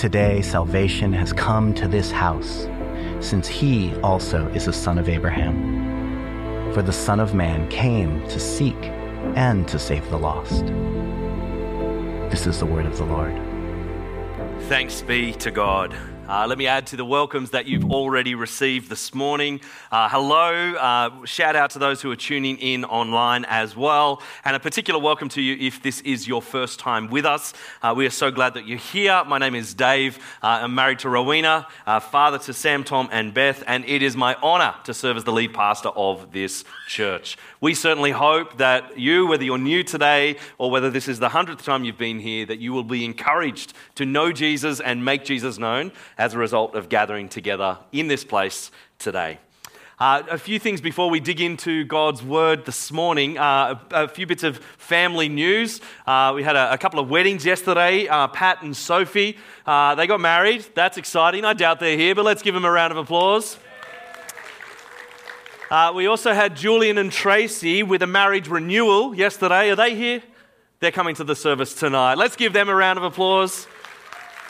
Today, salvation has come to this house, since he also is a son of Abraham. For the Son of Man came to seek and to save the lost. This is the word of the Lord. Thanks be to God. Uh, let me add to the welcomes that you've already received this morning. Uh, hello. Uh, shout out to those who are tuning in online as well. And a particular welcome to you if this is your first time with us. Uh, we are so glad that you're here. My name is Dave. Uh, I'm married to Rowena, uh, father to Sam, Tom, and Beth. And it is my honor to serve as the lead pastor of this church. We certainly hope that you, whether you're new today or whether this is the hundredth time you've been here, that you will be encouraged to know Jesus and make Jesus known as a result of gathering together in this place today. Uh, a few things before we dig into God's word this morning. Uh, a, a, few bits of family news. Uh, we had a, a, couple of weddings yesterday. Uh, Pat and Sophie, uh, they got married. That's exciting. I doubt they're here, but let's give them a round of applause. Uh, we also had Julian and Tracy with a marriage renewal yesterday. Are they here? They're coming to the service tonight. Let's give them a round of applause.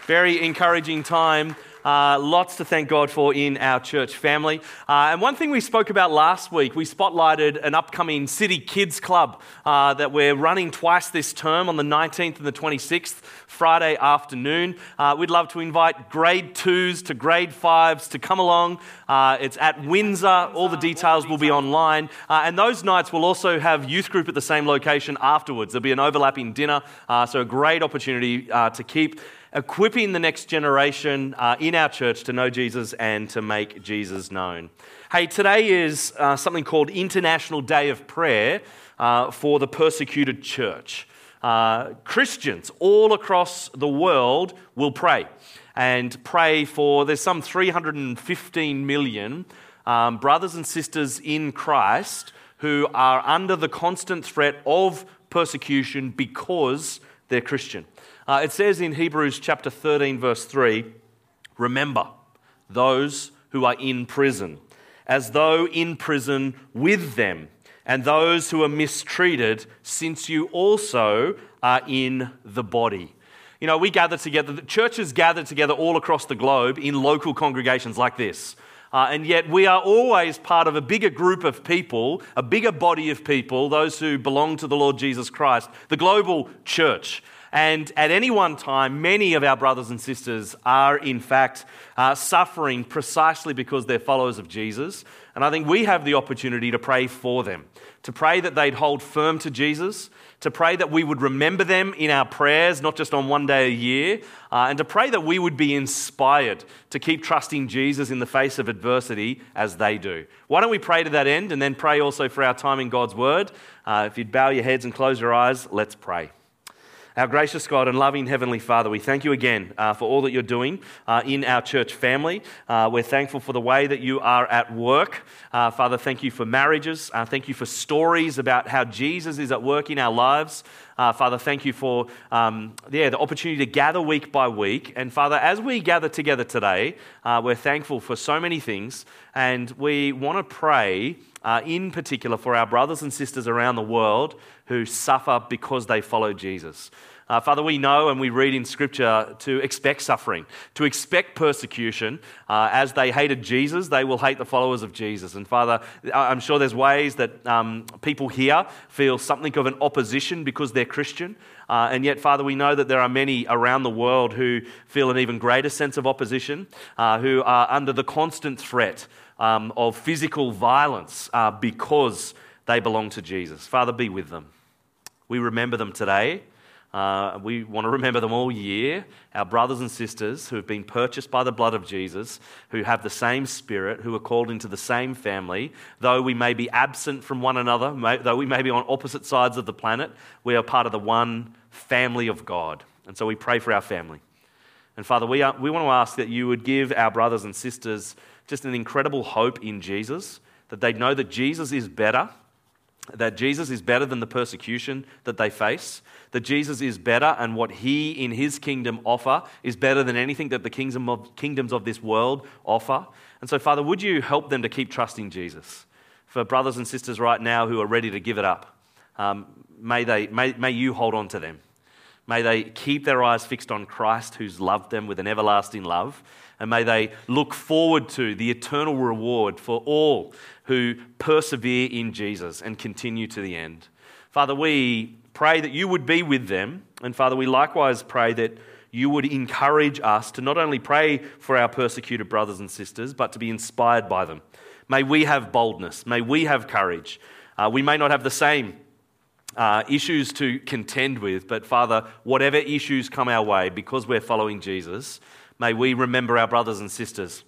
Very encouraging time. Uh, lots to thank God for in our church family. Uh, and one thing we spoke about last week, we spotlighted an upcoming City Kids Club uh, that we're running twice this term on the 19th and the 26th, Friday afternoon. Uh, we'd love to invite grade twos to grade fives to come along. Uh, it's at Windsor. All the details will be online. Uh, and those nights will also have youth group at the same location afterwards. There'll be an overlapping dinner. so a great opportunity to keep equipping the next generation uh, in our church to know Jesus and to make Jesus known. Hey, today is uh, something called International Day of Prayer uh, for the Persecuted Church. Uh, Christians all across the world will pray and pray for, there's some 315 million um, brothers and sisters in Christ who are under the constant threat of persecution because they're Christian. Uh, it says in Hebrews chapter 13, verse 3 Remember those who are in prison, as though in prison with them, and those who are mistreated, since you also are in the body. You know, we gather together, the churches gather together all across the globe in local congregations like this. Uh, and yet, we are always part of a bigger group of people, a bigger body of people, those who belong to the Lord Jesus Christ, the global church. And at any one time, many of our brothers and sisters are, in fact, uh, suffering precisely because they're followers of Jesus. And I think we have the opportunity to pray for them, to pray that they'd hold firm to Jesus, to pray that we would remember them in our prayers, not just on one day a year, uh, and to pray that we would be inspired to keep trusting Jesus in the face of adversity as they do. Why don't we pray to that end and then pray also for our time in God's Word? Uh, if you'd bow your heads and close your eyes, let's pray. Our gracious God and loving Heavenly Father, we thank you again uh, for all that you're doing uh, in our church family. Uh, we're thankful for the way that you are at work. Uh, Father, thank you for marriages. Uh, thank you for stories about how Jesus is at work in our lives. Uh, Father, thank you for um, yeah, the opportunity to gather week by week. And Father, as we gather together today, we're thankful for so many things. And we want to pray in particular for our brothers and sisters around the world who suffer because they follow Jesus. Uh, Father, we know and we read in Scripture to expect suffering, to expect persecution. Uh, as they hated Jesus, they will hate the followers of Jesus. And Father, I'm sure there's ways that um, people here feel something of an opposition because they're Christian. Uh, and yet, Father, we know that there are many around the world who feel an even greater sense of opposition, uh, who are under the constant threat um, of physical violence uh, because they belong to Jesus. Father, be with them. We remember them today. Uh, we want to remember them all year. Our brothers and sisters who have been purchased by the blood of Jesus, who have the same spirit, who are called into the same family. Though we may be absent from one another, may, though we may be on opposite sides of the planet, we are part of the one family of God. And so we pray for our family. And Father, we, are, we want to ask that you would give our brothers and sisters just an incredible hope in Jesus, that they know that Jesus is better that Jesus is better than the persecution that they face, that Jesus is better and what he in his kingdom offer is better than anything that the kingdom of, kingdoms of this world offer. And so, Father, would you help them to keep trusting Jesus? For brothers and sisters right now who are ready to give it up, um, may, they, may, may you hold on to them. May they keep their eyes fixed on Christ, who's loved them with an everlasting love. And may they look forward to the eternal reward for all who persevere in Jesus and continue to the end. Father, we pray that you would be with them. And Father, we likewise pray that you would encourage us to not only pray for our persecuted brothers and sisters, but to be inspired by them. May we have boldness. May we have courage. Uh, we may not have the same uh, issues to contend with, but Father, whatever issues come our way, because we're following Jesus, may we remember our brothers and sisters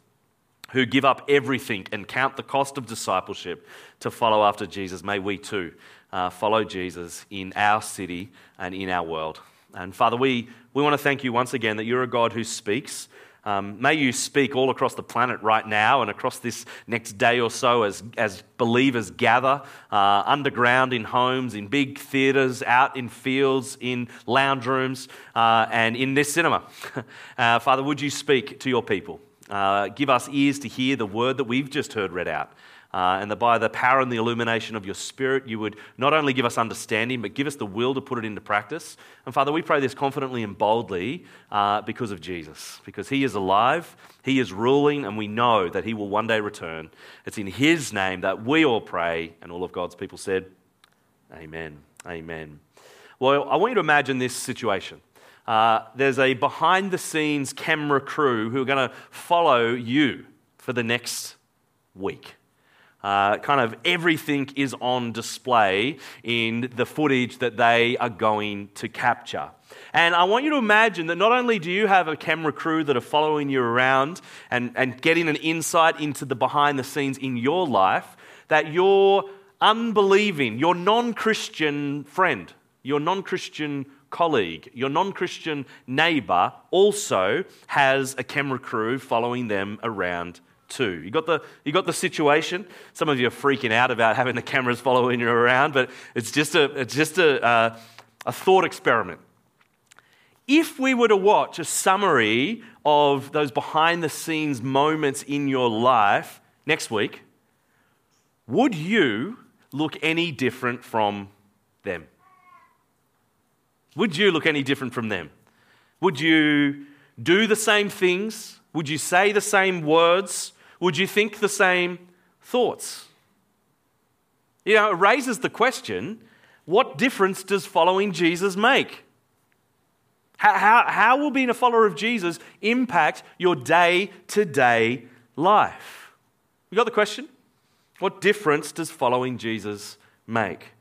who give up everything and count the cost of discipleship to follow after Jesus, may we too uh, follow Jesus in our city and in our world. And Father, we, we want to thank you once again that you're a God who speaks. Um, may you speak all across the planet right now and across this next day or so as, as believers gather uh, underground in homes, in big theatres, out in fields, in lounge rooms, uh, and in this cinema. uh, Father, would you speak to your people? Uh, give us ears to hear the word that we've just heard read out. Uh, and that by the power and the illumination of your Spirit, you would not only give us understanding, but give us the will to put it into practice. And Father, we pray this confidently and boldly uh, because of Jesus, because He is alive, He is ruling, and we know that He will one day return. It's in His name that we all pray, and all of God's people said, Amen. Amen. Well, I want you to imagine this situation. Uh, there's a behind the scenes camera crew who are going to follow you for the next week. Uh, kind of everything is on display in the footage that they are going to capture. And I want you to imagine that not only do you have a camera crew that are following you around and, and getting an insight into the behind the scenes in your life, that your unbelieving, your non Christian friend, your non Christian colleague, your non Christian neighbor, also has a camera crew following them around too. You got, the, you got the situation. Some of you are freaking out about having the cameras following you around, but it's just a, it's just a, uh, a thought experiment. If we were to watch a summary of those behind the scenes moments in your life next week, would you look any different from them? Would you look any different from them? Would you do the same things? Would you say the same words? Would you think the same thoughts? You know, it raises the question what difference does following Jesus make? How, how, how will being a follower of Jesus impact your day to day life? You got the question? What difference does following Jesus make?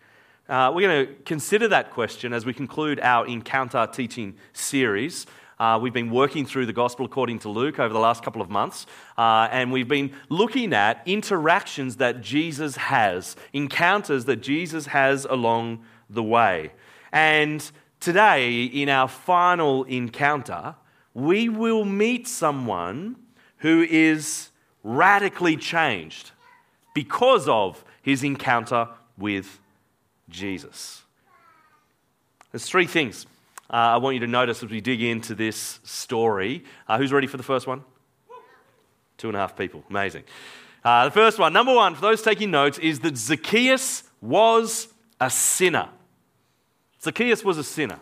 Uh, we're going to consider that question as we conclude our encounter teaching series. Uh, we've been working through the Gospel according to Luke over the last couple of months, uh, and we've been looking at interactions that Jesus has, encounters that Jesus has along the way. And today, in our final encounter, we will meet someone who is radically changed because of his encounter with Jesus. There's three things uh, I want you to notice as we dig into this story. Uh, who's ready for the first one? Two and a half people. Amazing. Uh, the first one, number one, for those taking notes, is that Zacchaeus was a sinner. Zacchaeus was a sinner.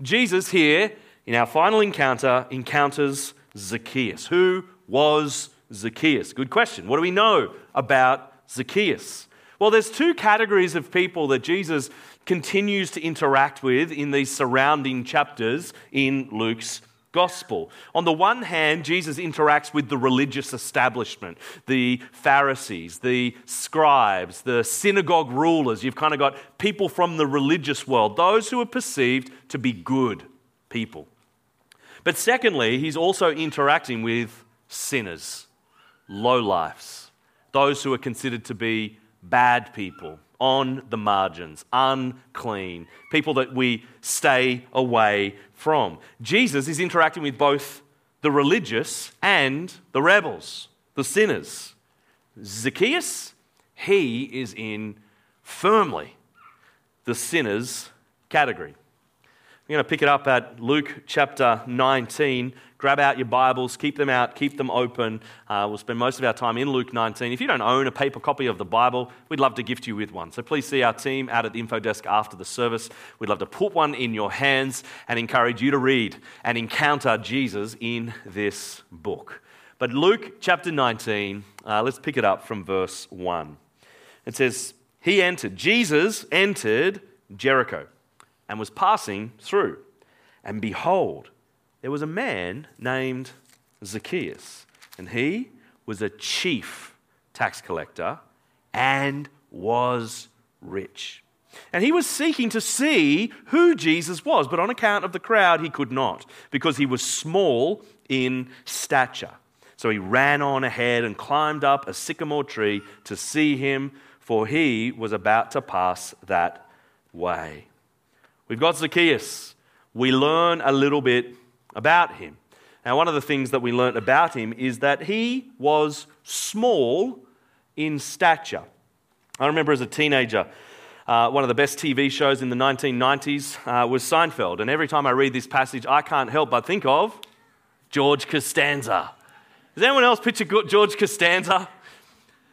Jesus here, in our final encounter, encounters Zacchaeus. Who was Zacchaeus? Good question. What do we know about Zacchaeus? Well, there's two categories of people that Jesus continues to interact with in these surrounding chapters in Luke's gospel. On the one hand, Jesus interacts with the religious establishment, the Pharisees, the scribes, the synagogue rulers. You've kind of got people from the religious world, those who are perceived to be good people. But secondly, he's also interacting with sinners, lowlifes, those who are considered to be bad people, on the margins, unclean, people that we stay away from. Jesus is interacting with both the religious and the rebels, the sinners. Zacchaeus, he is in firmly the sinners category. I'm going to pick it up at Luke chapter 19. Grab out your Bibles, keep them out, keep them open. Uh, we'll spend most of our time in Luke 19. If you don't own a paper copy of the Bible, we'd love to gift you with one. So please see our team out at the info desk after the service. We'd love to put one in your hands and encourage you to read and encounter Jesus in this book. But Luke chapter 19, uh, let's pick it up from verse 1. It says, He entered, Jesus entered Jericho and was passing through. And behold, there was a man named Zacchaeus, and he was a chief tax collector and was rich. And he was seeking to see who Jesus was, but on account of the crowd, he could not, because he was small in stature. So he ran on ahead and climbed up a sycamore tree to see him, for he was about to pass that way. We've got Zacchaeus. We learn a little bit about him. Now, one of the things that we learnt about him is that he was small in stature. I remember as a teenager, uh, one of the best TV shows in the 1990s uh, was Seinfeld. And every time I read this passage, I can't help but think of George Costanza. Does anyone else picture George Costanza?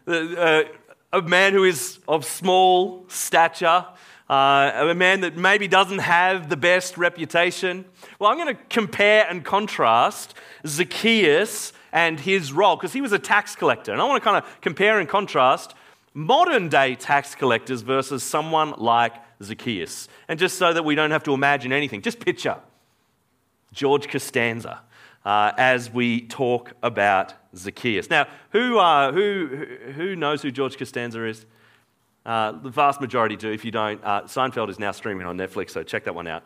Uh, a man who is of small stature, uh, a man that maybe doesn't have the best reputation. Well, I'm going to compare and contrast Zacchaeus and his role, because he was a tax collector. And I want to kind of compare and contrast modern day tax collectors versus someone like Zacchaeus. And just so that we don't have to imagine anything, just picture George Costanza uh, as we talk about Zacchaeus. Now, who, uh, who, who knows who George Costanza is? Uh, the vast majority do. If you don't, uh, Seinfeld is now streaming on Netflix, so check that one out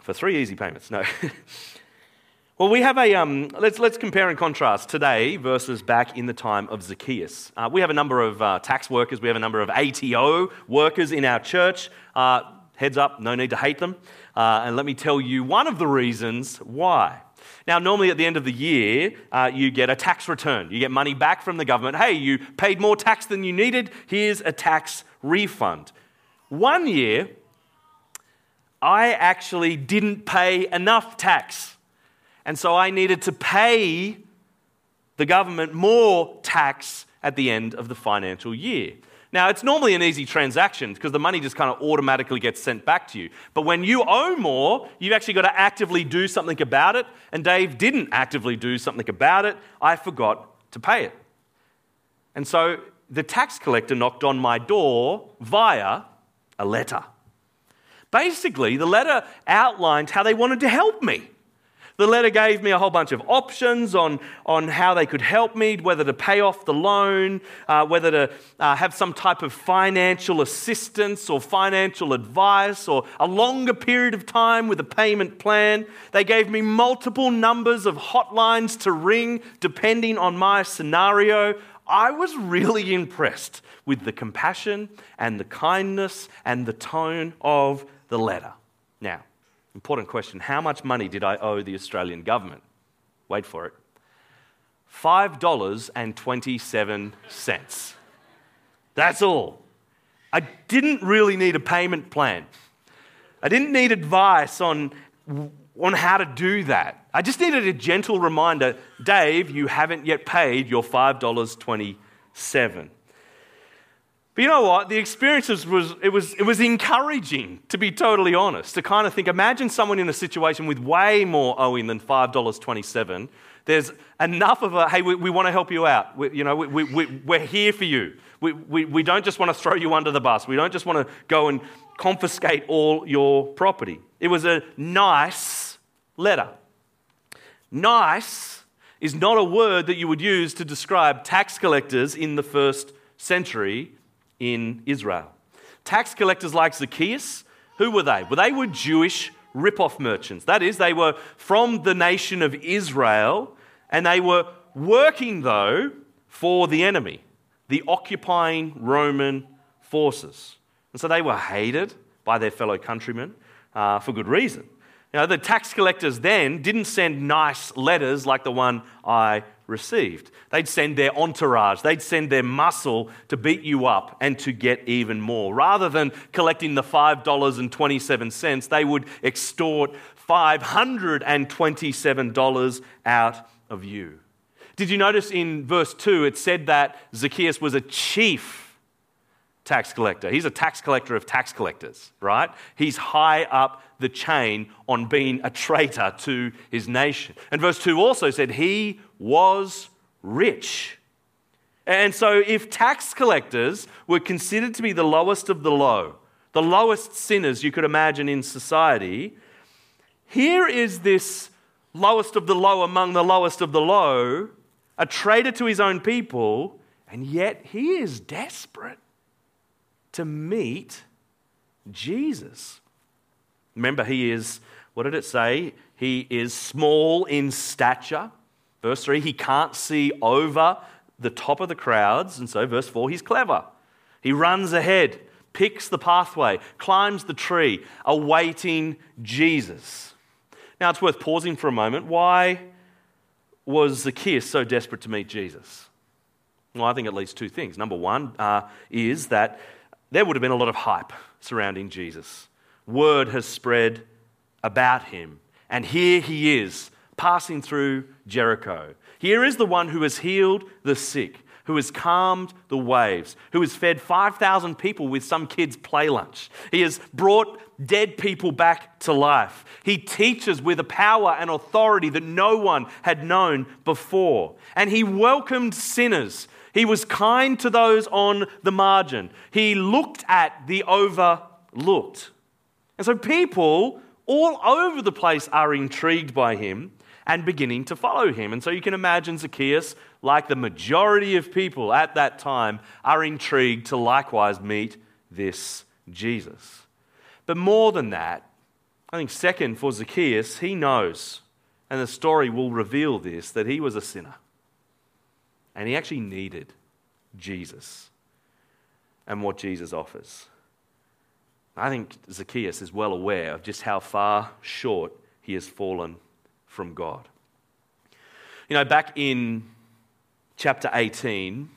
for three easy payments. No. well, we have a, um, let's, let's compare and contrast today versus back in the time of Zacchaeus. Uh, we have a number of uh, tax workers, we have a number of ATO workers in our church. Uh, heads up, no need to hate them. Uh, and let me tell you one of the reasons why. Now, normally at the end of the year, uh, you get a tax return. You get money back from the government. Hey, you paid more tax than you needed. Here's a tax refund. One year, I actually didn't pay enough tax. And so I needed to pay the government more tax at the end of the financial year. Now, it's normally an easy transaction because the money just kind of automatically gets sent back to you. But when you owe more, you've actually got to actively do something about it. And Dave didn't actively do something about it. I forgot to pay it. And so the tax collector knocked on my door via a letter. Basically, the letter outlined how they wanted to help me. The letter gave me a whole bunch of options on, on how they could help me, whether to pay off the loan, uh, whether to uh, have some type of financial assistance or financial advice, or a longer period of time with a payment plan. They gave me multiple numbers of hotlines to ring depending on my scenario. I was really impressed with the compassion and the kindness and the tone of the letter. Now, Important question. How much money did I owe the Australian government? Wait for it. $5.27. That's all. I didn't really need a payment plan. I didn't need advice on, on how to do that. I just needed a gentle reminder Dave, you haven't yet paid your $5.27. But you know what? The experience was, it was, it was encouraging, to be totally honest, to kind of think imagine someone in a situation with way more owing than $5.27. There's enough of a, hey, we, we want to help you out. We, you know, we, we, we're here for you. We, we, we don't just want to throw you under the bus. We don't just want to go and confiscate all your property. It was a nice letter. Nice is not a word that you would use to describe tax collectors in the first century in Israel. Tax collectors like Zacchaeus, who were they? Well, they were Jewish rip-off merchants. That is, they were from the nation of Israel, and they were working, though, for the enemy the occupying Roman forces. And so they were hated by their fellow countrymen uh, for good reason. You know, the tax collectors then didn't send nice letters like the one I received. They'd send their entourage, they'd send their muscle to beat you up and to get even more. Rather than collecting the $5.27, they would extort $527 out of you. Did you notice in verse 2 it said that Zacchaeus was a chief tax collector? He's a tax collector of tax collectors, right? He's high up the chain on being a traitor to his nation. And verse 2 also said he was rich. And so, if tax collectors were considered to be the lowest of the low, the lowest sinners you could imagine in society, here is this lowest of the low among the lowest of the low a traitor to his own people, and yet he is desperate to meet Jesus. Remember, he is, what did it say? He is small in stature. Verse 3, he can't see over the top of the crowds. And so, verse 4, he's clever. He runs ahead, picks the pathway, climbs the tree, awaiting Jesus. Now, it's worth pausing for a moment. Why was Zacchaeus so desperate to meet Jesus? Well, I think at least two things. Number one uh, is that there would have been a lot of hype surrounding Jesus. Word has spread about him, and here he is passing through Jericho. Here is the one who has healed the sick, who has calmed the waves, who has fed 5,000 people with some kid's play lunch. He has brought dead people back to life. He teaches with a power and authority that no one had known before. And he welcomed sinners. He was kind to those on the margin. He looked at the overlooked. And so people all over the place are intrigued by him and beginning to follow him. And so you can imagine Zacchaeus, like the majority of people at that time, are intrigued to likewise meet this Jesus. But more than that, I think, second, for Zacchaeus, he knows, and the story will reveal this, that he was a sinner. And he actually needed Jesus and what Jesus offers. I think Zacchaeus is well aware of just how far short he has fallen from God. You know, back in chapter 18,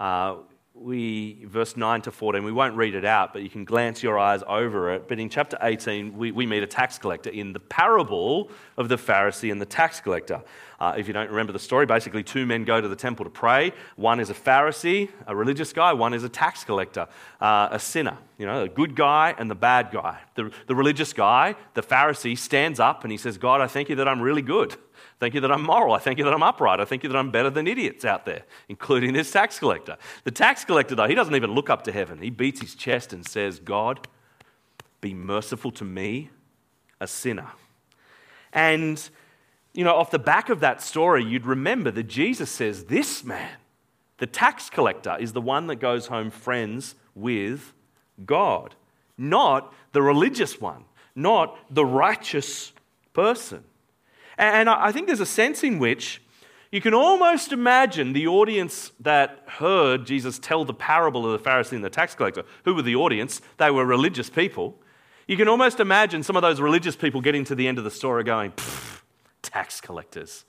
uh, we, verse 9 to 14, we won't read it out, but you can glance your eyes over it. But in chapter 18, we, we meet a tax collector in the parable of the Pharisee and the tax collector. Uh, if you don't remember the story, basically two men go to the temple to pray. One is a Pharisee, a religious guy, one is a tax collector, uh, a sinner, you know, the good guy and the bad guy. The, the religious guy, the Pharisee, stands up and he says, God, I thank you that I'm really good. Thank you that I'm moral. I thank you that I'm upright. I thank you that I'm better than idiots out there, including this tax collector. The tax collector, though, he doesn't even look up to heaven. He beats his chest and says, God, be merciful to me, a sinner. And, you know, off the back of that story, you'd remember that Jesus says, This man, the tax collector, is the one that goes home friends with God, not the religious one, not the righteous person. And I think there's a sense in which you can almost imagine the audience that heard Jesus tell the parable of the Pharisee and the tax collector. Who were the audience? They were religious people. You can almost imagine some of those religious people getting to the end of the story going, tax collectors.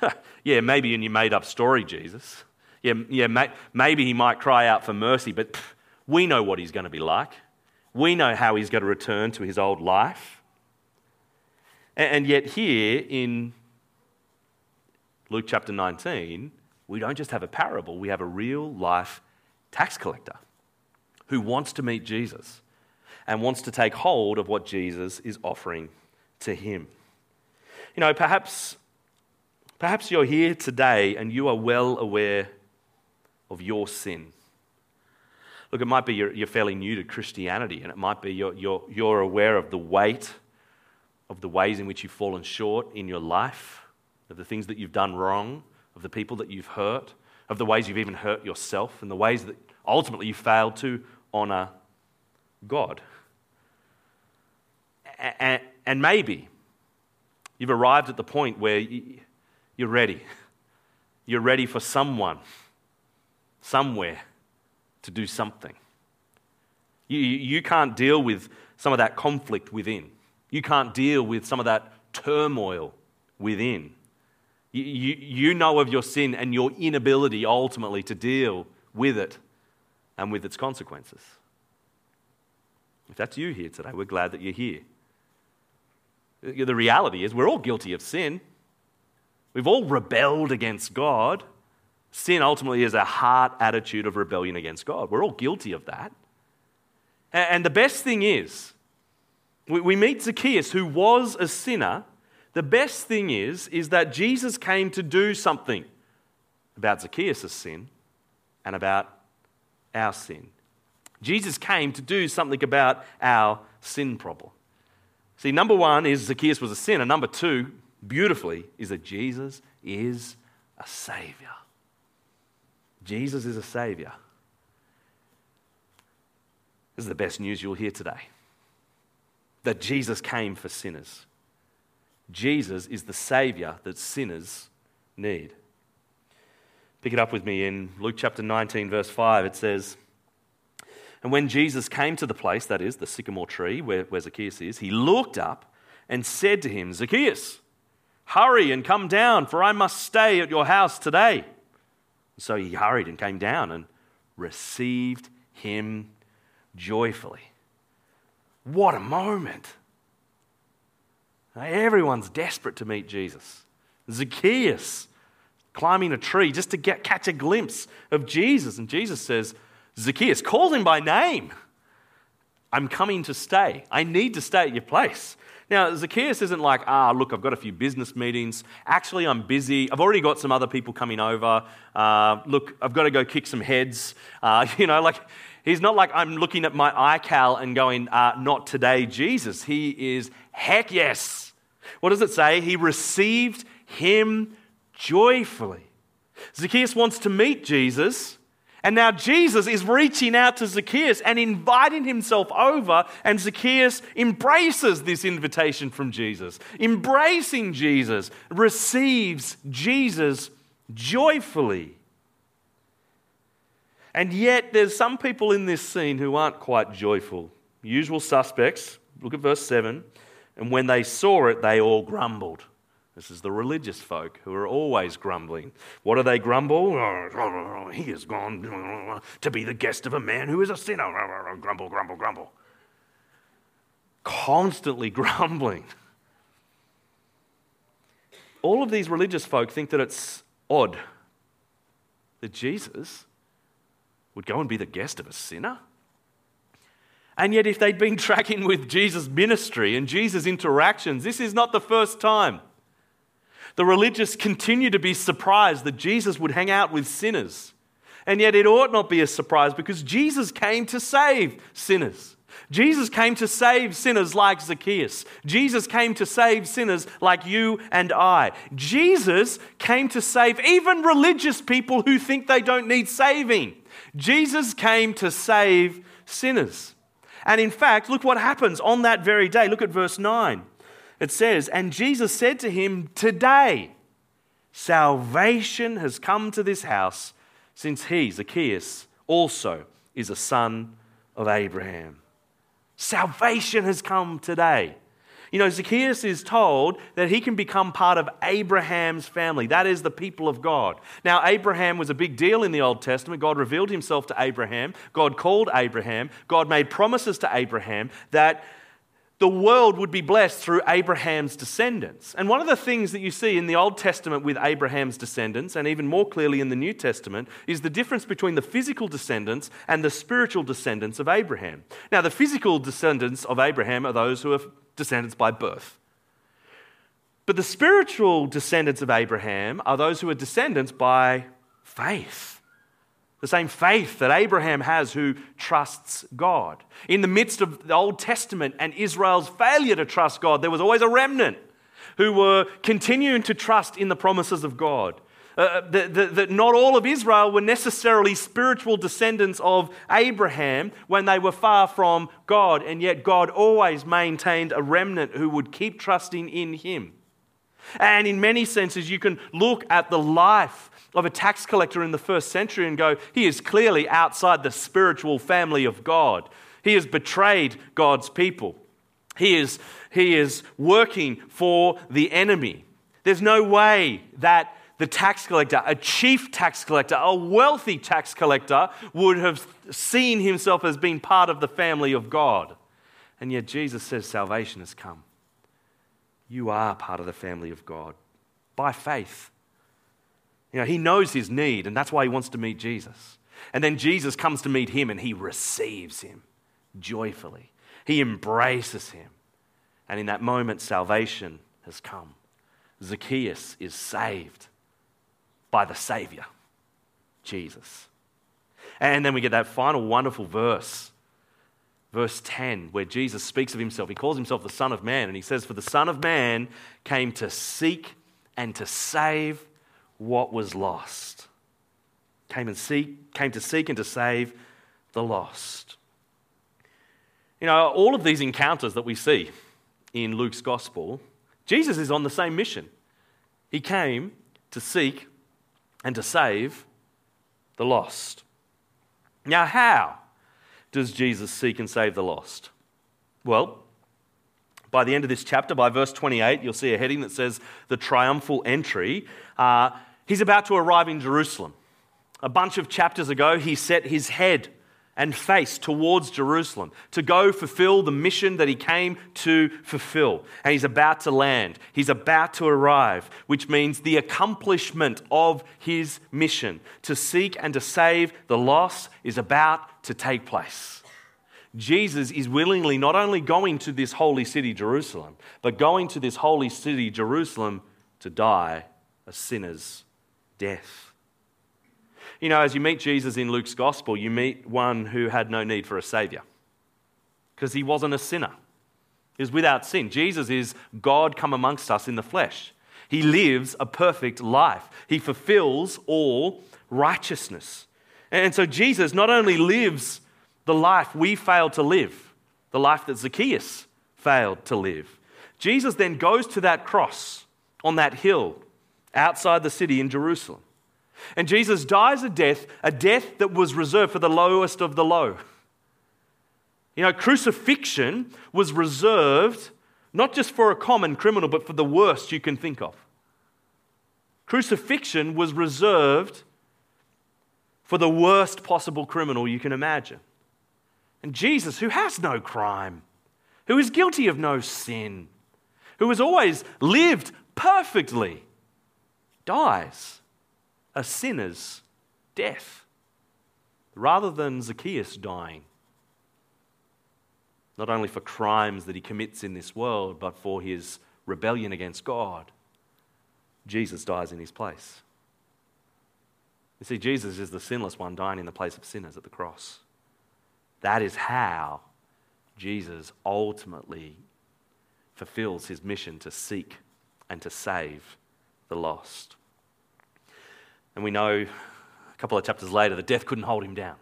yeah, maybe in your made up story, Jesus. Yeah, yeah may, maybe he might cry out for mercy, but pff, we know what he's going to be like. We know how he's going to return to his old life. And, yet, here in Luke chapter 19, we don't just have a parable, we have a real life tax collector who wants to meet Jesus and wants to take hold of what Jesus is offering to him. You know, perhaps, perhaps you're here today and you are well aware of your sin. Look, it might be you're, you're fairly new to Christianity, and it might be you're, you're, you're aware of the weight of the ways in which you've fallen short in your life, of the things that you've done wrong, of the people that you've hurt, of the ways you've even hurt yourself, and the ways that ultimately you failed to honor God. And, maybe you've arrived at the point where you're ready. You're ready for someone, somewhere, to do something. You can't deal with some of that conflict within. You can't deal with some of that turmoil within. You, you, you know of your sin and your inability ultimately to deal with it and with its consequences. If that's you here today, we're glad that you're here. The reality is, we're all guilty of sin. We've all rebelled against God. Sin ultimately is a heart attitude of rebellion against God. We're all guilty of that. And the best thing is, we meet Zacchaeus, who was a sinner. The best thing is, is that Jesus came to do something about Zacchaeus' sin and about our sin. Jesus came to do something about our sin problem. See, number one is Zacchaeus was a sinner. Number two, beautifully, is that Jesus is a Savior. Jesus is a Savior. This is the best news you'll hear today that Jesus came for sinners. Jesus is the Savior that sinners need. Pick it up with me in Luke chapter 19, verse 5. It says, and when Jesus came to the place, that is, the sycamore tree where, where Zacchaeus is, he looked up and said to him, Zacchaeus, hurry and come down, for I must stay at your house today. So he hurried and came down and received him joyfully. What a moment! Everyone's desperate to meet Jesus. Zacchaeus climbing a tree just to get, catch a glimpse of Jesus. And Jesus says, Zacchaeus, call him by name. I'm coming to stay. I need to stay at your place. Now, Zacchaeus isn't like, ah, look, I've got a few business meetings. Actually, I'm busy. I've already got some other people coming over. Uh, look, I've got to go kick some heads. Uh, you know, like, he's not like I'm looking at my iCal and going, uh, not today, Jesus. He is, heck yes. What does it say? He received him joyfully. Zacchaeus wants to meet Jesus. And now Jesus is reaching out to Zacchaeus and inviting himself over, and Zacchaeus embraces this invitation from Jesus. Embracing Jesus, receives Jesus joyfully. And yet, there's some people in this scene who aren't quite joyful. Usual suspects. Look at verse 7. And when they saw it, they all grumbled. This is the religious folk who are always grumbling. What do they grumble? He has gone to be the guest of a man who is a sinner. Grumble, grumble, grumble. Constantly grumbling. All of these religious folk think that it's odd that Jesus would go and be the guest of a sinner. And yet, if they'd been tracking with Jesus' ministry and Jesus' interactions, this is not the first time the religious continue to be surprised that Jesus would hang out with sinners. And yet it ought not be a surprise because Jesus came to save sinners. Jesus came to save sinners like Zacchaeus. Jesus came to save sinners like you and I. Jesus came to save even religious people who think they don't need saving. Jesus came to save sinners. And in fact, look what happens on that very day. Look at verse 9. It says, And Jesus said to him, Today salvation has come to this house, since he, Zacchaeus, also is a son of Abraham. Salvation has come today. You know, Zacchaeus is told that he can become part of Abraham's family. That is the people of God. Now, Abraham was a big deal in the Old Testament. God revealed himself to Abraham. God called Abraham. God made promises to Abraham that the world would be blessed through Abraham's descendants. And one of the things that you see in the Old Testament with Abraham's descendants, and even more clearly in the New Testament, is the difference between the physical descendants and the spiritual descendants of Abraham. Now, the physical descendants of Abraham are those who are descendants by birth. But the spiritual descendants of Abraham are those who are descendants by faith. The same faith that Abraham has who trusts God. In the midst of the Old Testament and Israel's failure to trust God, there was always a remnant who were continuing to trust in the promises of God. Uh, that, that, that not all of Israel were necessarily spiritual descendants of Abraham when they were far from God, and yet God always maintained a remnant who would keep trusting in him. And in many senses, you can look at the life of a tax collector in the first century and go, he is clearly outside the spiritual family of God. He has betrayed God's people. He is, he is working for the enemy. There's no way that the tax collector, a chief tax collector, a wealthy tax collector, would have seen himself as being part of the family of God. And yet Jesus says salvation has come. You are part of the family of God by faith. You know, he knows his need, and that's why he wants to meet Jesus. And then Jesus comes to meet him, and he receives him joyfully. He embraces him. And in that moment, salvation has come. Zacchaeus is saved by the Savior, Jesus. And then we get that final wonderful verse, verse 10, where Jesus speaks of himself. He calls himself the Son of Man, and he says, For the Son of Man came to seek and to save what was lost. Came and seek, came to seek and to save the lost. You know, all of these encounters that we see in Luke's gospel, Jesus is on the same mission. He came to seek and to save the lost. Now, how does Jesus seek and save the lost? Well, by the end of this chapter, by verse 28, you'll see a heading that says the triumphal entry. Uh, he's about to arrive in Jerusalem. A bunch of chapters ago, he set his head and face towards Jerusalem to go fulfill the mission that he came to fulfill. And he's about to land, he's about to arrive, which means the accomplishment of his mission to seek and to save the lost is about to take place. Jesus is willingly not only going to this holy city, Jerusalem, but going to this holy city, Jerusalem, to die a sinner's death. You know, as you meet Jesus in Luke's gospel, you meet one who had no need for a savior because he wasn't a sinner. He was without sin. Jesus is God come amongst us in the flesh. He lives a perfect life, he fulfills all righteousness. And so Jesus not only lives the life we failed to live, the life that Zacchaeus failed to live, Jesus then goes to that cross on that hill outside the city in Jerusalem. And Jesus dies a death, a death that was reserved for the lowest of the low. You know, crucifixion was reserved not just for a common criminal, but for the worst you can think of. Crucifixion was reserved for the worst possible criminal you can imagine. And Jesus, who has no crime, who is guilty of no sin, who has always lived perfectly, dies a sinner's death rather than Zacchaeus dying. Not only for crimes that he commits in this world, but for his rebellion against God. Jesus dies in his place. You see, Jesus is the sinless one dying in the place of sinners at the cross. That is how Jesus ultimately fulfills his mission to seek and to save the lost. And we know a couple of chapters later that death couldn't hold him down.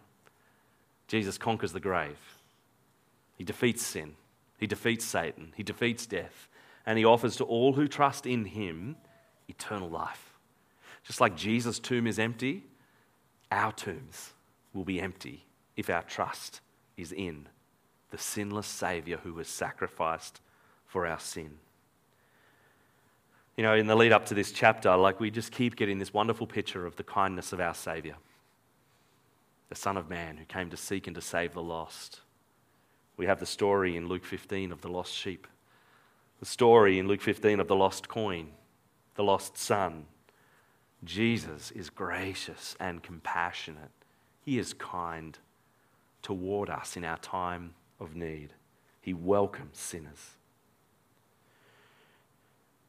Jesus conquers the grave. He defeats sin. He defeats Satan. He defeats death. And he offers to all who trust in him eternal life. Just like Jesus' tomb is empty, our tombs will be empty if our trust is in the sinless Savior who was sacrificed for our sin. You know, in the lead up to this chapter, like we just keep getting this wonderful picture of the kindness of our Savior, the Son of Man who came to seek and to save the lost. We have the story in Luke 15 of the lost sheep, the story in Luke 15 of the lost coin, the lost son. Jesus is gracious and compassionate. He is kind toward us in our time of need. He welcomes sinners.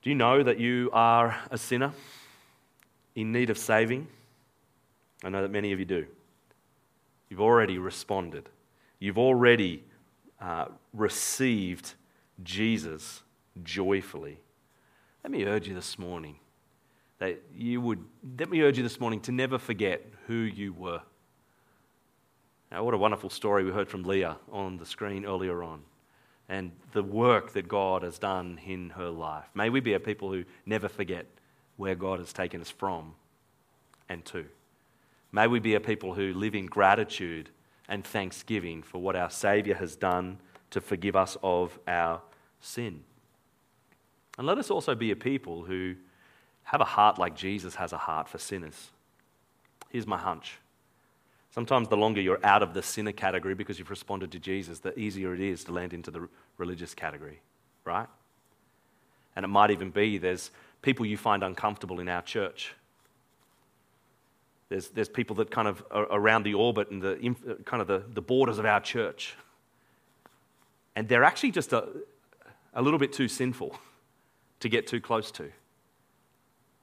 Do you know that you are a sinner in need of saving? I know that many of you do. You've already responded. You've already uh, received Jesus joyfully. Let me urge you this morning that you would, let me urge you this morning to never forget who you were. Now, what a wonderful story we heard from Leah on the screen earlier on and the work that God has done in her life. May we be a people who never forget where God has taken us from and to. May we be a people who live in gratitude and thanksgiving for what our Saviour has done to forgive us of our sin. And let us also be a people who have a heart like Jesus has a heart for sinners. Here's my hunch Sometimes the longer you're out of the sinner category because you've responded to Jesus, the easier it is to land into the religious category, right? And it might even be there's people you find uncomfortable in our church. There's, there's people that kind of are around the orbit and the kind of the, the borders of our church. And they're actually just a, a little bit too sinful to get too close to.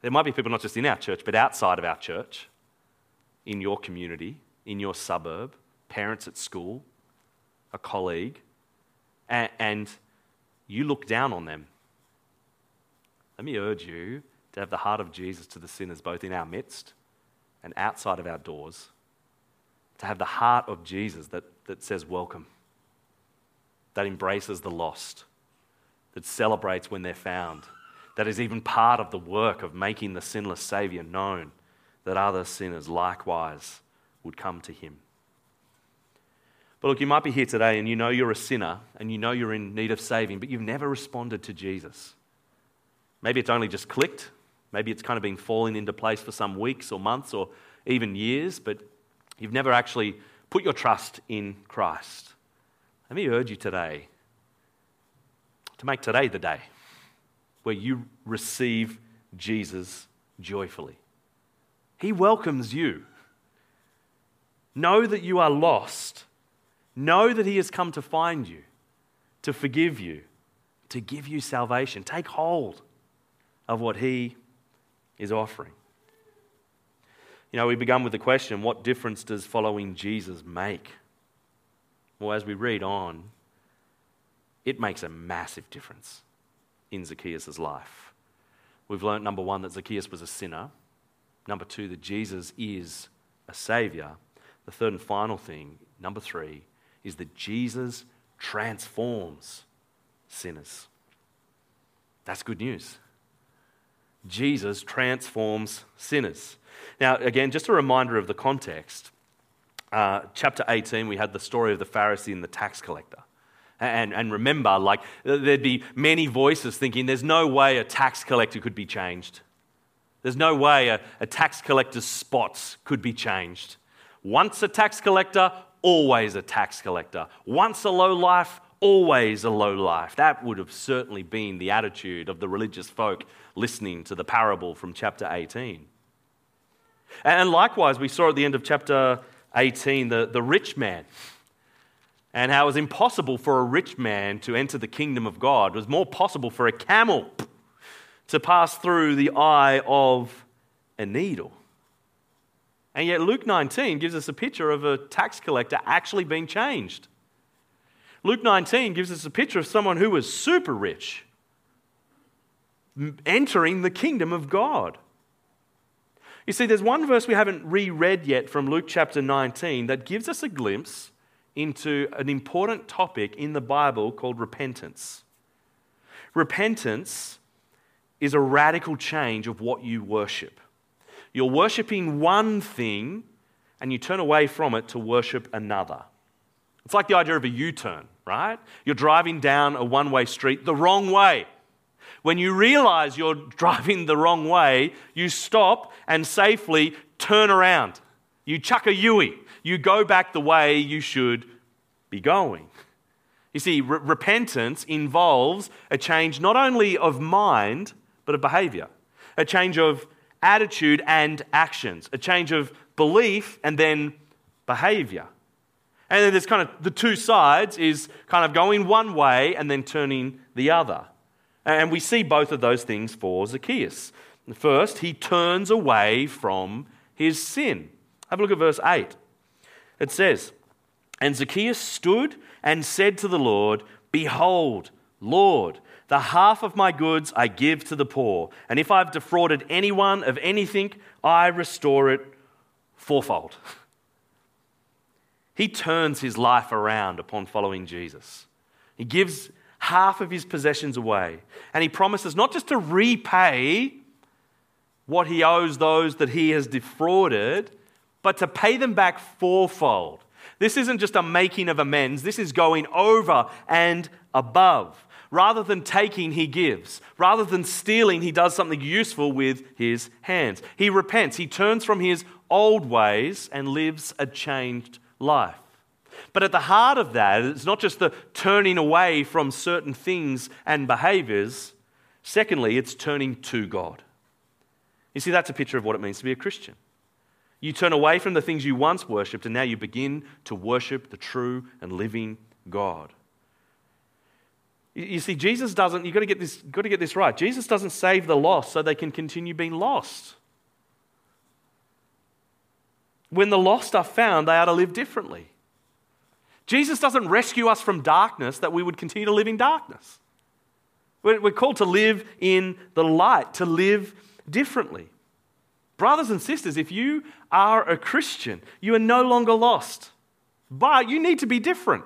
There might be people not just in our church, but outside of our church, in your community, in your suburb, parents at school, a colleague, and, and you look down on them. Let me urge you to have the heart of Jesus to the sinners, both in our midst and outside of our doors. To have the heart of Jesus that, that says, Welcome, that embraces the lost, that celebrates when they're found, that is even part of the work of making the sinless Savior known, that other sinners likewise would come to him. But look, you might be here today and you know you're a sinner and you know you're in need of saving, but you've never responded to Jesus. Maybe it's only just clicked. Maybe it's kind of been falling into place for some weeks or months or even years, but you've never actually put your trust in Christ. Let me urge you today to make today the day where you receive Jesus joyfully. He welcomes you. Know that you are lost. Know that He has come to find you, to forgive you, to give you salvation. Take hold of what He is offering. You know, we began with the question what difference does following Jesus make? Well, as we read on, it makes a massive difference in Zacchaeus' life. We've learned, number one, that Zacchaeus was a sinner. Number two, that Jesus is a savior. The third and final thing, number three, is that Jesus transforms sinners. That's good news. Jesus transforms sinners. Now, again, just a reminder of the context. Uh, chapter 18, we had the story of the Pharisee and the tax collector. And, and remember, like, there'd be many voices thinking there's no way a tax collector could be changed. There's no way a, a tax collector's spots could be changed. Once a tax collector, always a tax collector. Once a low life, always a low life. That would have certainly been the attitude of the religious folk listening to the parable from chapter 18. And likewise, we saw at the end of chapter 18 the, the rich man and how it was impossible for a rich man to enter the kingdom of God. It was more possible for a camel to pass through the eye of a needle. And yet, Luke 19 gives us a picture of a tax collector actually being changed. Luke 19 gives us a picture of someone who was super rich entering the kingdom of God. You see, there's one verse we haven't reread yet from Luke chapter 19 that gives us a glimpse into an important topic in the Bible called repentance. Repentance is a radical change of what you worship. You're worshiping one thing and you turn away from it to worship another. It's like the idea of a U turn, right? You're driving down a one way street the wrong way. When you realize you're driving the wrong way, you stop and safely turn around. You chuck a Yui. You go back the way you should be going. You see, re- repentance involves a change not only of mind, but of behavior, a change of attitude and actions, a change of belief and then behavior. And then there's kind of the two sides is kind of going one way and then turning the other. And we see both of those things for Zacchaeus. First, he turns away from his sin. Have a look at verse 8. It says, And Zacchaeus stood and said to the Lord, Behold, Lord, the half of my goods I give to the poor, and if I've defrauded anyone of anything, I restore it fourfold. He turns his life around upon following Jesus. He gives half of his possessions away. And he promises not just to repay what he owes those that he has defrauded, but to pay them back fourfold. This isn't just a making of amends, this is going over and above. Rather than taking, he gives. Rather than stealing, he does something useful with his hands. He repents, he turns from his old ways and lives a changed life. But at the heart of that, it's not just the turning away from certain things and behaviors. Secondly, it's turning to God. You see, that's a picture of what it means to be a Christian. You turn away from the things you once worshipped, and now you begin to worship the true and living God. You see, Jesus doesn't, you've got to get this, got to get this right. Jesus doesn't save the lost so they can continue being lost. When the lost are found, they are to live differently. Jesus doesn't rescue us from darkness that we would continue to live in darkness. We're called to live in the light, to live differently. Brothers and sisters, if you are a Christian, you are no longer lost, but you need to be different.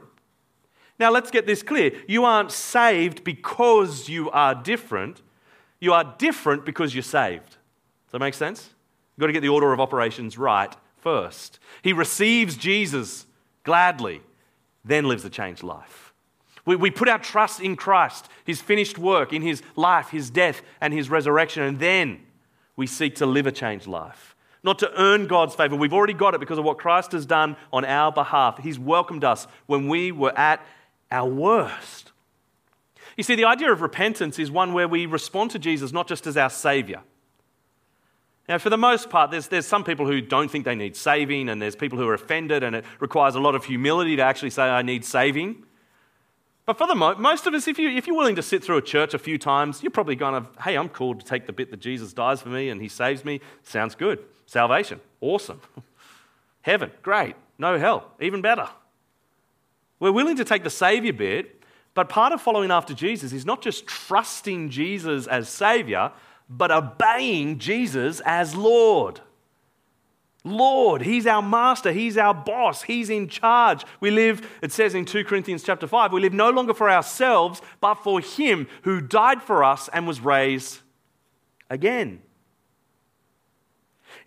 Now, let's get this clear. You aren't saved because you are different. You are different because you're saved. Does that make sense? You've got to get the order of operations right first. He receives Jesus gladly then lives a changed life. We, we put our trust in Christ, his finished work, in his life, his death, and his resurrection, and then we seek to live a changed life. Not to earn God's favor. We've already got it because of what Christ has done on our behalf. He's welcomed us when we were at our worst. You see, the idea of repentance is one where we respond to Jesus not just as our Savior now, for the most part, there's, there's some people who don't think they need saving, and there's people who are offended, and it requires a lot of humility to actually say, I need saving. But for the mo- most of us, if, you, if you're willing to sit through a church a few times, you're probably going to, hey, I'm called to take the bit that Jesus dies for me and he saves me. Sounds good. Salvation, awesome. Heaven, great. No hell, even better. We're willing to take the Savior bit, but part of following after Jesus is not just trusting Jesus as Savior, but obeying Jesus as Lord. Lord, He's our master, He's our boss, He's in charge. We live, it says in 2 Corinthians chapter 5, we live no longer for ourselves, but for Him who died for us and was raised again.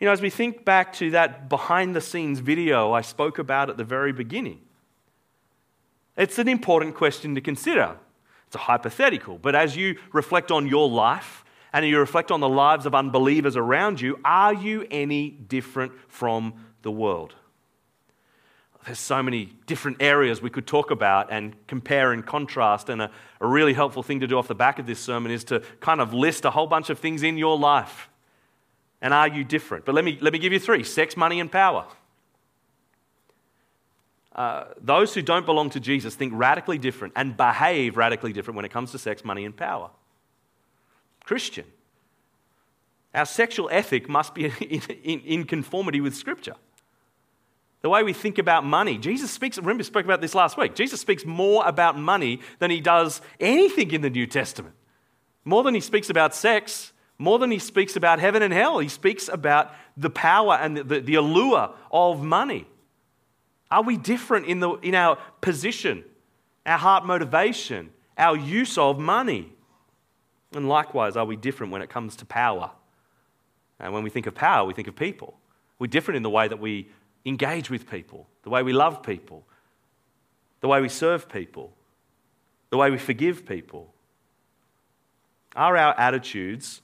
You know, as we think back to that behind the scenes video I spoke about at the very beginning, it's an important question to consider. It's a hypothetical, but as you reflect on your life and you reflect on the lives of unbelievers around you, are you any different from the world? There's so many different areas we could talk about and compare and contrast. And a, a really helpful thing to do off the back of this sermon is to kind of list a whole bunch of things in your life. And are you different? But let me, let me give you three sex, money, and power. Uh, those who don't belong to Jesus think radically different and behave radically different when it comes to sex, money, and power. Christian. Our sexual ethic must be in, in, in, conformity with Scripture. The way we think about money. Jesus speaks, remember, we spoke about this last week. Jesus speaks more about money than he does anything in the New Testament. More than he speaks about sex, more than he speaks about heaven and hell. He speaks about the power and the, the, the allure of money. Are we different in, the, in our position, our heart motivation, our use of money? And likewise, are we different when it comes to power? And when we think of power, we think of people. We're different in the way that we engage with people, the way we love people, the way we serve people, the way we forgive people? Are our attitudes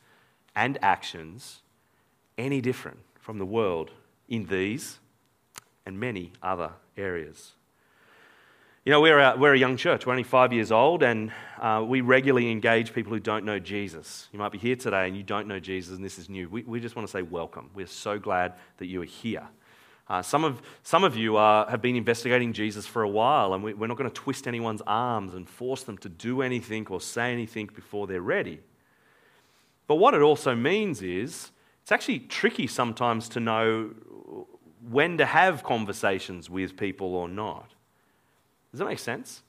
and actions any different from the world in these and many other areas? You know, we're a, we're a young church. We're only five years old, and uh, we regularly engage people who don't know Jesus. You might be here today and you don't know Jesus, and this is new. We, we just want to say welcome. We're so glad that you are here. Uh, some, of, some of you are, have been investigating Jesus for a while, and we, we're not going to twist anyone's arms and force them to do anything or say anything before they're ready. But what it also means is it's actually tricky sometimes to know when to have conversations with people or not. Does that make sense?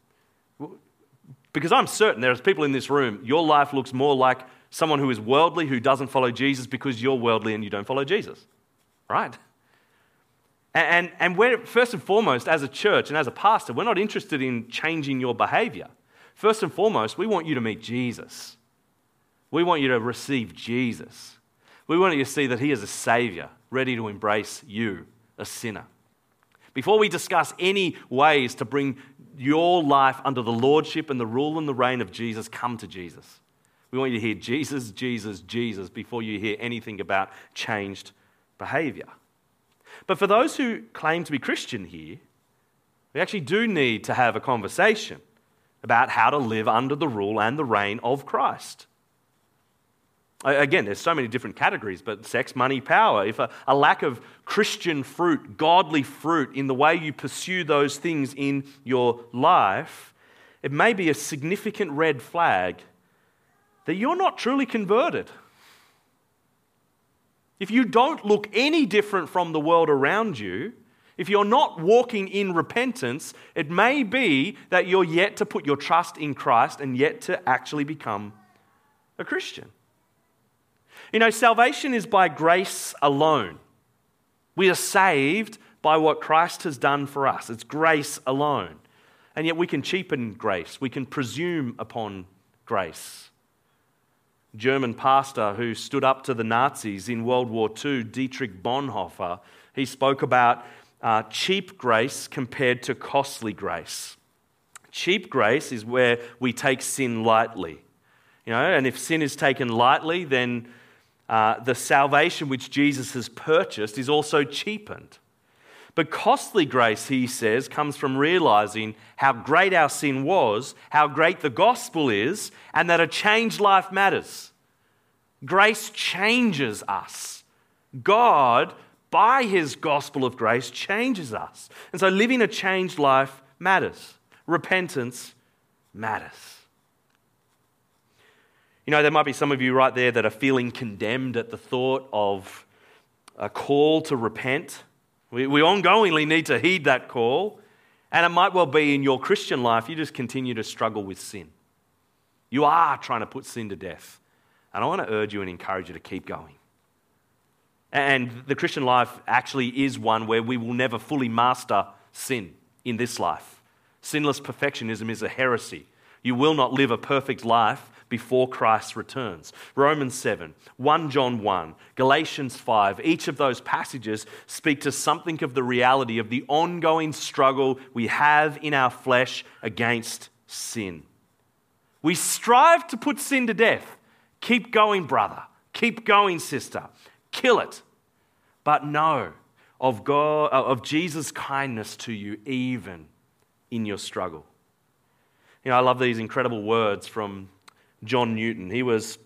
Because I'm certain there's people in this room, your life looks more like someone who is worldly, who doesn't follow Jesus because you're worldly and you don't follow Jesus. Right? And, and we're, first and foremost, as a church and as a pastor, we're not interested in changing your behavior. First and foremost, we want you to meet Jesus. We want you to receive Jesus. We want you to see that He is a Savior, ready to embrace you, a sinner. Before we discuss any ways to bring your life under the lordship and the rule and the reign of Jesus, come to Jesus. We want you to hear Jesus, Jesus, Jesus before you hear anything about changed behavior. But for those who claim to be Christian here, we actually do need to have a conversation about how to live under the rule and the reign of Christ. Again, there's so many different categories, but sex, money, power. If a, a, lack of Christian fruit, godly fruit in the way you pursue those things in your life, it may be a significant red flag that you're not truly converted. If you don't look any different from the world around you, if you're not walking in repentance, it may be that you're yet to put your trust in Christ and yet to actually become a Christian. You know, salvation is by grace alone. We are saved by what Christ has done for us. It's grace alone. And yet we can cheapen grace, we can presume upon grace. German pastor who stood up to the Nazis in World War II, Dietrich Bonhoeffer, he spoke about uh, cheap grace compared to costly grace. Cheap grace is where we take sin lightly. You know, and if sin is taken lightly, then uh, the salvation which Jesus has purchased is also cheapened. But costly grace, he says, comes from realizing how great our sin was, how great the gospel is, and that a changed life matters. Grace changes us. God, by his gospel of grace, changes us. And so living a changed life matters. Repentance matters. You know, there might be some of you right there that are feeling condemned at the thought of a call to repent. We, we ongoingly need to heed that call. And it might well be in your Christian life, you just continue to struggle with sin. You are trying to put sin to death. And I want to urge you and encourage you to keep going. And the Christian life actually is one where we will never fully master sin in this life. Sinless perfectionism is a heresy. You will not live a perfect life before Christ returns. Romans 7, 1 John 1, Galatians 5, each of those passages speak to something of the reality of the ongoing struggle we have in our flesh against sin. We strive to put sin to death. Keep going, brother. Keep going, sister. Kill it. But know of, God, uh, of Jesus' kindness to you, even in your struggle. You know, I love these incredible words from John Newton. He was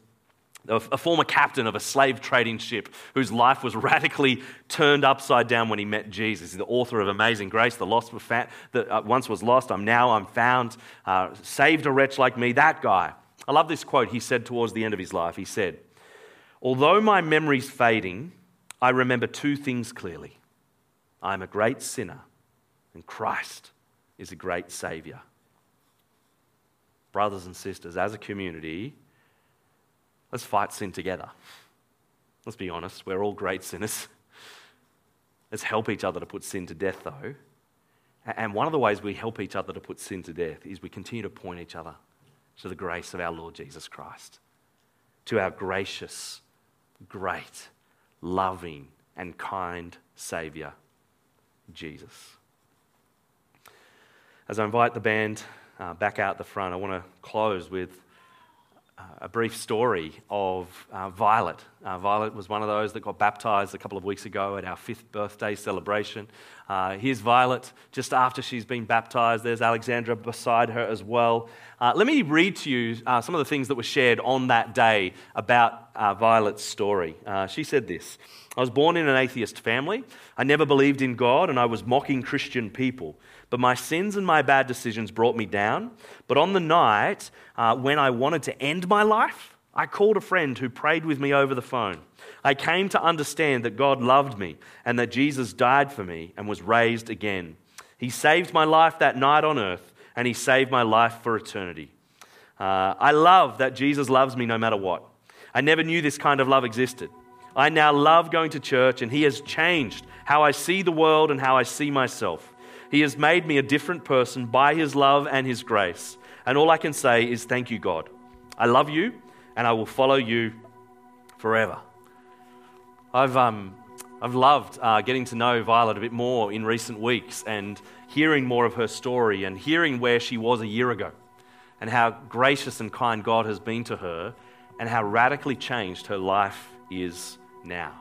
a former captain of a slave trading ship whose life was radically turned upside down when he met Jesus. He's the author of Amazing Grace, the lost that uh, once was lost, I'm now, I'm found, uh, saved a wretch like me, that guy. I love this quote he said towards the end of his life. He said, Although my memory's fading, I remember two things clearly. I am a great sinner, and Christ is a great Savior brothers and sisters, as a community, let's fight sin together. Let's be honest, we're all great sinners. Let's help each other to put sin to death, though. And one of the ways we help each other to put sin to death is we continue to point each other to the grace of our Lord Jesus Christ, to our gracious, great, loving, and kind Saviour, Jesus. As I invite the band uh, back out the front, I want to close with uh, a brief story of uh, Violet. Uh, Violet was one of those that got baptized a couple of weeks ago at our fifth birthday celebration. Uh, here's Violet just after she's been baptized. There's Alexandra beside her as well. Let me read to you some of the things that were shared on that day about Violet's story. she said this I was born in an atheist family. I never believed in God, and I was mocking Christian people. But my sins and my bad decisions brought me down. But on the night uh, when I wanted to end my life, I called a friend who prayed with me over the phone. I came to understand that God loved me and that Jesus died for me and was raised again. He saved my life that night on earth, and He saved my life for eternity. Uh, I love that Jesus loves me no matter what. I never knew this kind of love existed. I now love going to church, and He has changed how I see the world and how I see myself. He has made me a different person by His love and His grace. And all I can say is, Thank you, God. I love you, and I will follow you forever. I've, um, I've loved uh, getting to know Violet a bit more in recent weeks and hearing more of her story and hearing where she was a year ago and how gracious and kind God has been to her and how radically changed her life is now.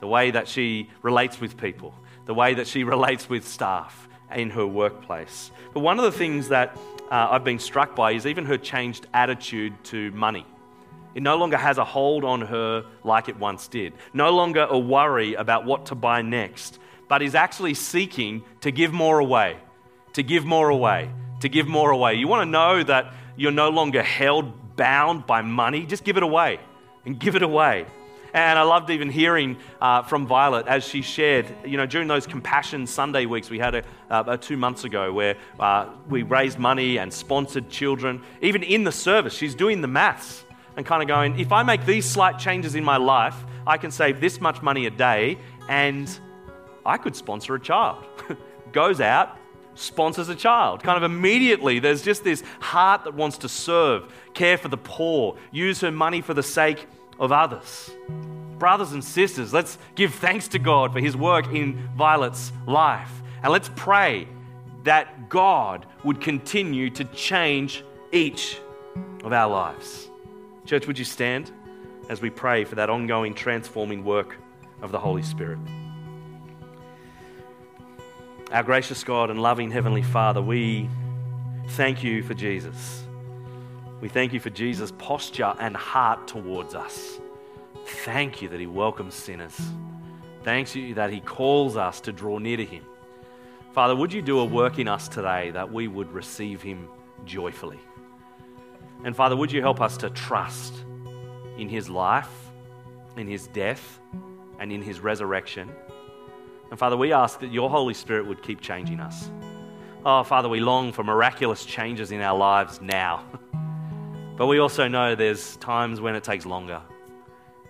The way that she relates with people, the way that she relates with staff, in her workplace. But one of the things that uh, I've been struck by is even her changed attitude to money. It no longer has a hold on her like it once did. No longer a worry about what to buy next, but is actually seeking to give more away, to give more away, to give more away. You want to know that you're no longer held bound by money? Just give it away and give it away. And I loved even hearing uh, from Violet as she shared, you know, during those Compassion Sunday weeks we had a, uh, two months ago where uh, we raised money and sponsored children. Even in the service, she's doing the maths and kind of going, if I make these slight changes in my life, I can save this much money a day and I could sponsor a child. Goes out, sponsors a child. Kind of immediately, there's just this heart that wants to serve, care for the poor, use her money for the sake of others. Brothers and sisters, let's give thanks to God for his work in Violet's life. And let's pray that God would continue to change each of our lives. Church, would you stand as we pray for that ongoing transforming work of the Holy Spirit? Our gracious God and loving Heavenly Father, we thank you for Jesus. We thank you for Jesus' posture and heart towards us. Thank you that he welcomes sinners. Thanks you that he calls us to draw near to him. Father, would you do a work in us today that we would receive him joyfully? And Father, would you help us to trust in his life, in his death, and in his resurrection? And Father, we ask that your Holy Spirit would keep changing us. Oh, Father, we long for miraculous changes in our lives now. But we also know there's times when it takes longer.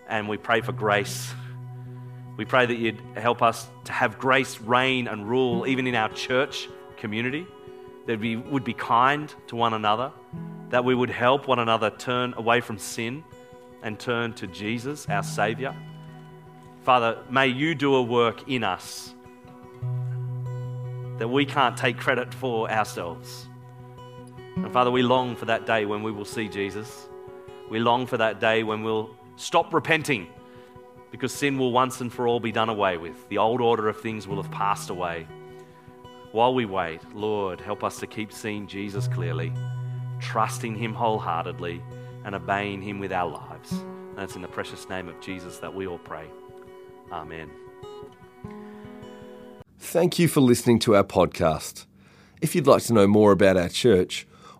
And we pray for grace. We pray that you'd help us to have grace reign and rule even in our church community, that we would be kind to one another, that we would help one another turn away from sin and turn to Jesus, our Savior. Father, may you do a work in us that we can't take credit for ourselves. And Father, we long for that day when we will see Jesus. We long for that day when we'll stop repenting because sin will once and for all be done away with. The old order of things will have passed away. While we wait, Lord, help us to keep seeing Jesus clearly, trusting Him wholeheartedly, and obeying Him with our lives. And it's in the precious name of Jesus that we all pray. Amen. Thank you for listening to our podcast. If you'd like to know more about our church,